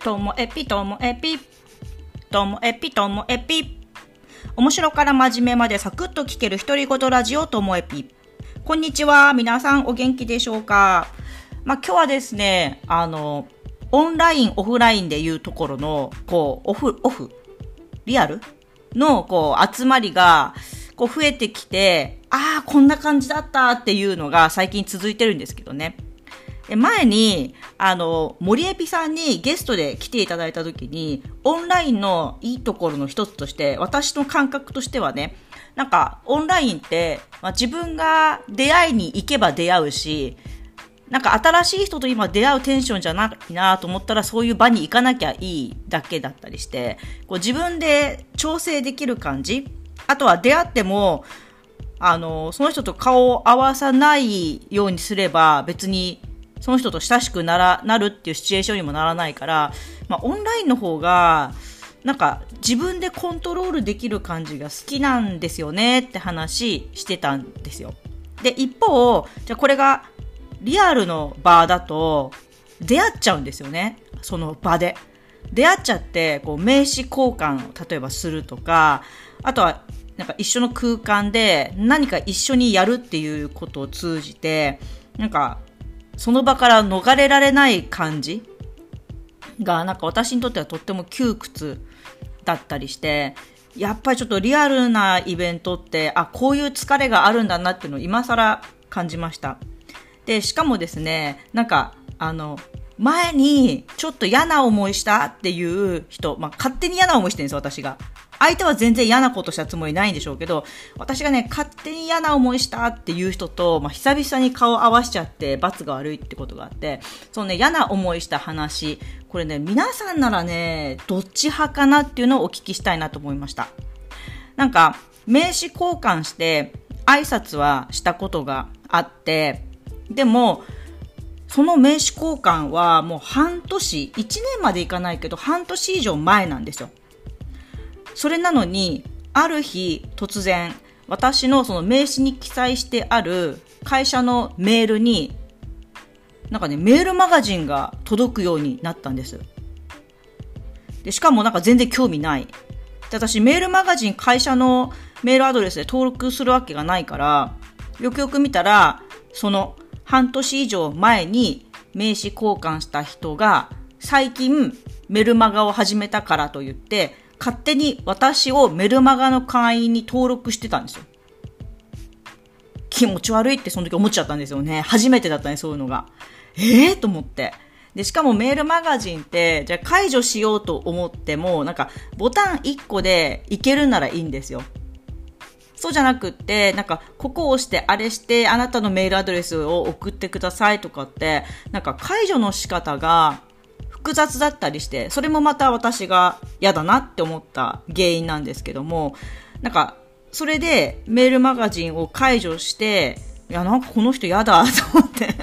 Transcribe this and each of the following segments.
ともえぴともえぴ。ともえぴともえぴ。面白から真面目までサクッと聞ける独り言ラジオともえぴ。こんにちは。皆さんお元気でしょうか？まあ、今日はですね、あの、オンライン、オフラインでいうところの、こう、オフ、オフ、リアル？の、こう、集まりが、こう、増えてきて、ああ、こんな感じだったっていうのが最近続いてるんですけどね。前に、あの、森エピさんにゲストで来ていただいた時に、オンラインのいいところの一つとして、私の感覚としてはね、なんか、オンラインって、まあ、自分が出会いに行けば出会うし、なんか新しい人と今出会うテンションじゃないなと思ったらそういう場に行かなきゃいいだけだったりして、こう自分で調整できる感じあとは出会っても、あの、その人と顔を合わさないようにすれば別にその人と親しくなら、なるっていうシチュエーションにもならないから、まあ、オンラインの方が、なんか自分でコントロールできる感じが好きなんですよねって話してたんですよ。で、一方、じゃあこれがリアルの場だと出会っちゃうんですよね。その場で。出会っちゃって、こう名刺交換を例えばするとか、あとはなんか一緒の空間で何か一緒にやるっていうことを通じて、なんかその場から逃れられない感じ？が、なんか私にとってはとっても窮屈だったりして、やっぱりちょっとリアルなイベントって、あ、こういう疲れがあるんだなっていうのを今更感じました。で、しかもですね、なんか、あの、前にちょっと嫌な思いしたっていう人、まあ、勝手に嫌な思いしてるんです私が。相手は全然嫌なことしたつもりないんでしょうけど、私がね、勝手に嫌な思いしたっていう人と、まあ、久々に顔合わしちゃって罰が悪いってことがあって、そのね、嫌な思いした話、これね、皆さんならね、どっち派かなっていうのをお聞きしたいなと思いました。なんか、名刺交換して挨拶はしたことがあって、でも、その名刺交換はもう半年、1年までいかないけど半年以上前なんですよ。それなのに、ある日突然、私のその名刺に記載してある会社のメールに、なんかね、メールマガジンが届くようになったんです。で、しかもなんか全然興味ない。で、私メールマガジン会社のメールアドレスで登録するわけがないから、よくよく見たら、その半年以上前に名刺交換した人が最近メルマガを始めたからと言って勝手に私をメルマガの会員に登録してたんですよ。気持ち悪いってその時思っちゃったんですよね。初めてだったね、そういうのが。ええー、と思って。で、しかもメールマガジンって、じゃあ解除しようと思っても、なんかボタン1個でいけるならいいんですよ。そうじゃなくって、なんか、ここを押して、あれして、あなたのメールアドレスを送ってくださいとかって、なんか解除の仕方が、複雑だったりして、それもまた私が嫌だなって思った原因なんですけども、なんか、それでメールマガジンを解除して、いや、なんかこの人嫌だと思って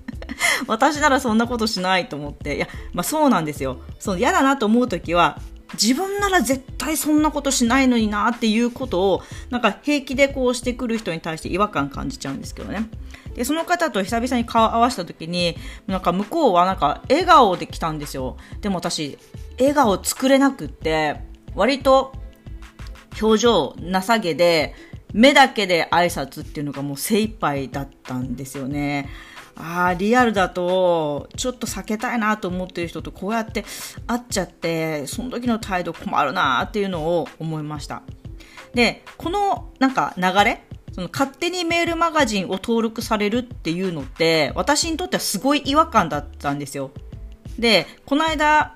私ならそんなことしないと思って、いや、まあそうなんですよ。その嫌だなと思うときは、自分なら絶対そんなことしないのになっていうことを、なんか平気でこうしてくる人に対して違和感感じちゃうんですけどね。で、その方と久々に顔合わせた時に、なんか向こうはなんか笑顔で来たんですよ。でも私、笑顔作れなくって、割と表情なさげで、目だけで挨拶っていうのがもう精一杯だったんですよね。ああ、リアルだと、ちょっと避けたいなと思ってる人とこうやって会っちゃって、その時の態度困るなっていうのを思いました。で、このなんか流れその勝手にメールマガジンを登録されるっていうのって、私にとってはすごい違和感だったんですよ。で、この間、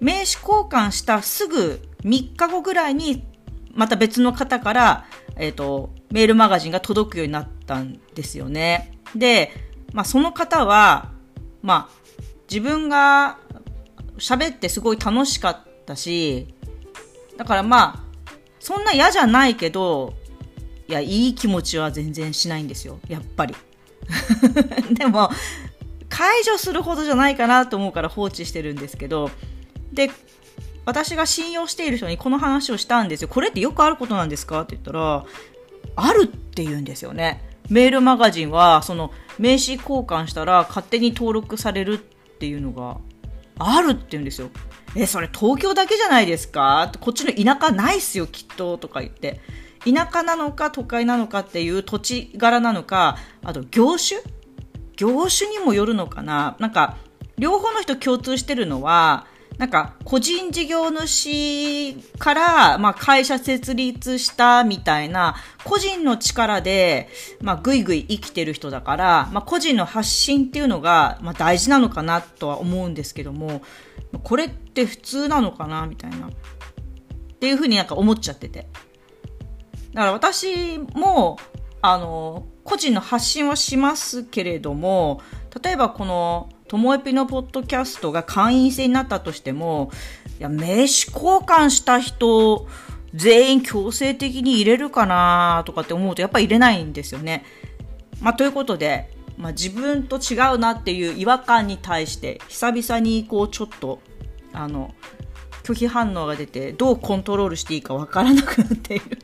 名刺交換したすぐ3日後ぐらいに、また別の方から、えっ、ー、と、メールマガジンが届くようになったんですよね。で、まあ、その方は、まあ、自分が喋ってすごい楽しかったし、だからまあ、そんな嫌じゃないけど、いや、いい気持ちは全然しないんですよ。やっぱり。でも、解除するほどじゃないかなと思うから放置してるんですけど、で、私が信用している人にこの話をしたんですよ。これってよくあることなんですかって言ったら、あるって言うんですよね。メールマガジンは、その、名刺交換したら勝手に登録されるっていうのがあるって言うんですよ。え、それ東京だけじゃないですか？こっちの田舎ないっすよ、きっと、とか言って。田舎なのか都会なのかっていう土地柄なのか、あと業種？業種にもよるのかな？なんか、両方の人共通してるのは、なんか、個人事業主から、まあ、会社設立したみたいな、個人の力で、まあ、ぐいぐい生きてる人だから、まあ、個人の発信っていうのが、まあ、大事なのかなとは思うんですけども、これって普通なのかな？みたいな。っていうふうになんか思っちゃってて。だから私も、あの、個人の発信はしますけれども、例えばこの、ともえぴのポッドキャストが会員制になったとしても、いや、名刺交換した人、全員強制的に入れるかなとかって思うと、やっぱ入れないんですよね。まあ、ということで、まあ、自分と違うなっていう違和感に対して、久々にこう、ちょっと、あの、拒否反応が出て、どうコントロールしていいかわからなくなっている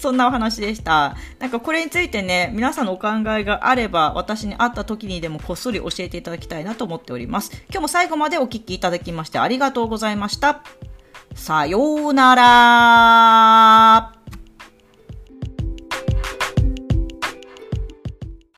そんなお話でした。なんかこれについてね、皆さんのお考えがあれば、私に会った時にでもこっそり教えていただきたいなと思っております。今日も最後までお聴きいただきましてありがとうございました。さようなら